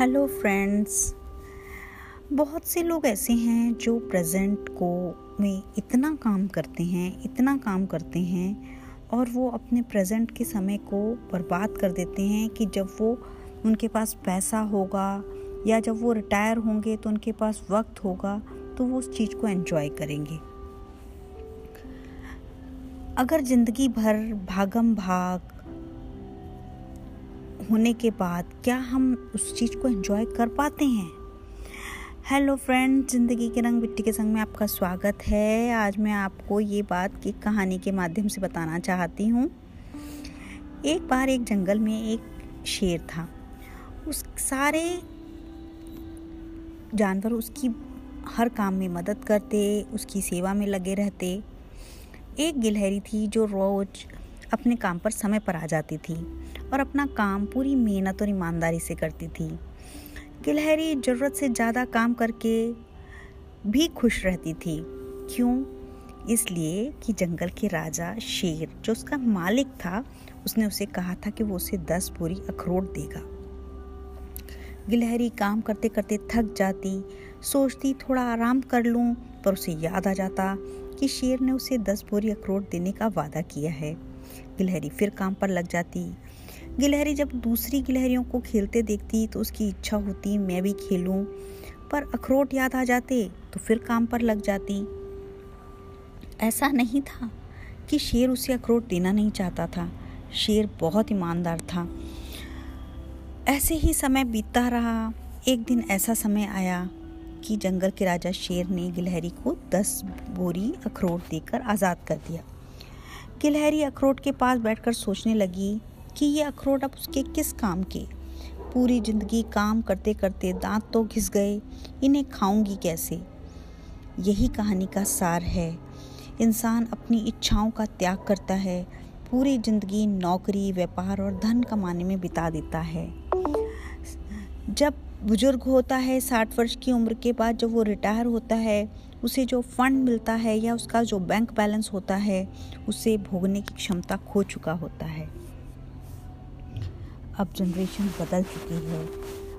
Hello friends बहुत से लोग ऐसे हैं जो प्रेजेंट को में इतना काम करते हैं, इतना काम करते हैं और वो अपने प्रेजेंट के समय को बर्बाद कर देते हैं कि जब वो उनके पास पैसा होगा या जब वो रिटायर होंगे तो उनके पास वक्त होगा तो वो उस चीज़ को एंजॉय करेंगे। अगर ज़िंदगी भर भागम भाग होने के बाद क्या हम उस चीज़ को एंजॉय कर पाते हैं? हेलो फ्रेंड ज़िंदगी के रंग मिट्टी के संग में आपका स्वागत है। आज मैं आपको ये बात की कहानी के माध्यम से बताना चाहती हूँ। एक बार एक जंगल में एक शेर था। उस सारे जानवर उसकी हर काम में मदद करते, उसकी सेवा में लगे रहते। एक गिलहरी थी जो रोज़ अपने काम पर समय पर आ जाती थी और अपना काम पूरी मेहनत और ईमानदारी से करती थी। गिलहरी ज़रूरत से ज़्यादा काम करके भी खुश रहती थी। क्यों? इसलिए कि जंगल के राजा शेर, जो उसका मालिक था, उसने उसे कहा था कि वो उसे दस बोरी अखरोट देगा। गिलहरी काम करते करते थक जाती, सोचती, थोड़ा आराम कर लूँ। पर उसे याद आ जाता कि शेर ने उसे दस बोरी अखरोट देने का वादा किया है। गिलहरी फिर काम पर लग जाती। गिलहरी जब दूसरी गिलहरियों को खेलते देखती तो उसकी इच्छा होती, मैं भी खेलूं। पर अखरोट याद आ जाते तो फिर काम पर लग जाती। ऐसा नहीं था कि शेर उसे अखरोट देना नहीं चाहता था। शेर बहुत ईमानदार था। ऐसे ही समय बीतता रहा। एक दिन ऐसा समय आया कि जंगल के राजा शेर ने गिलहरी को दस बोरी अखरोट देकर आज़ाद कर दिया। गिलहरी अखरोट के पास बैठकर सोचने लगी कि ये अखरोट अब उसके किस काम के? पूरी ज़िंदगी काम करते करते दांत तो घिस गए, इन्हें खाऊँगी कैसे? यही कहानी का सार है। इंसान अपनी इच्छाओं का त्याग करता है, पूरी ज़िंदगी नौकरी, व्यापार और धन कमाने में बिता देता है। जब बुज़ुर्ग होता है, साठ वर्ष की उम्र के बाद जब वो रिटायर होता है उसे जो फंड मिलता है या उसका जो बैंक बैलेंस होता है उसे भोगने की क्षमता खो चुका होता है। अब जनरेशन बदल चुकी है।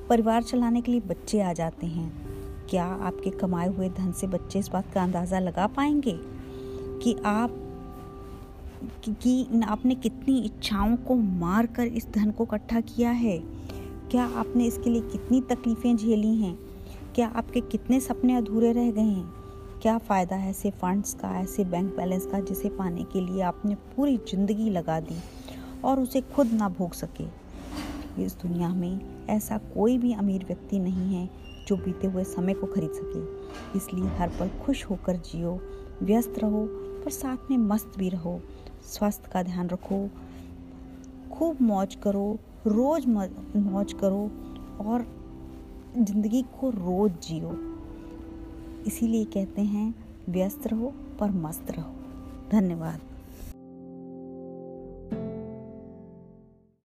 परिवार चलाने के लिए बच्चे आ जाते हैं। क्या आपके कमाए हुए धन से बच्चे इस बात का अंदाज़ा लगा पाएँगे कि आप कि, आपने कितनी इच्छाओं को मार कर इस धन को इकट्ठा किया है? क्या आपने इसके लिए कितनी तकलीफ़ें झेली हैं? क्या आपके कितने सपने अधूरे रह गए हैं? क्या फ़ायदा है ऐसे फंड्स का, ऐसे बैंक बैलेंस का जिसे पाने के लिए आपने पूरी ज़िंदगी लगा दी और उसे खुद ना भोग सके? इस दुनिया में ऐसा कोई भी अमीर व्यक्ति नहीं है जो बीते हुए समय को खरीद सके। इसलिए हर पल खुश होकर जियो, व्यस्त रहो पर साथ में मस्त भी रहो। स्वास्थ्य का ध्यान रखो, खूब मौज करो, रोज़ मौज करो और ज़िंदगी को रोज़ जियो। इसीलिए कहते हैं व्यस्त रहो पर मस्त रहो। धन्यवाद।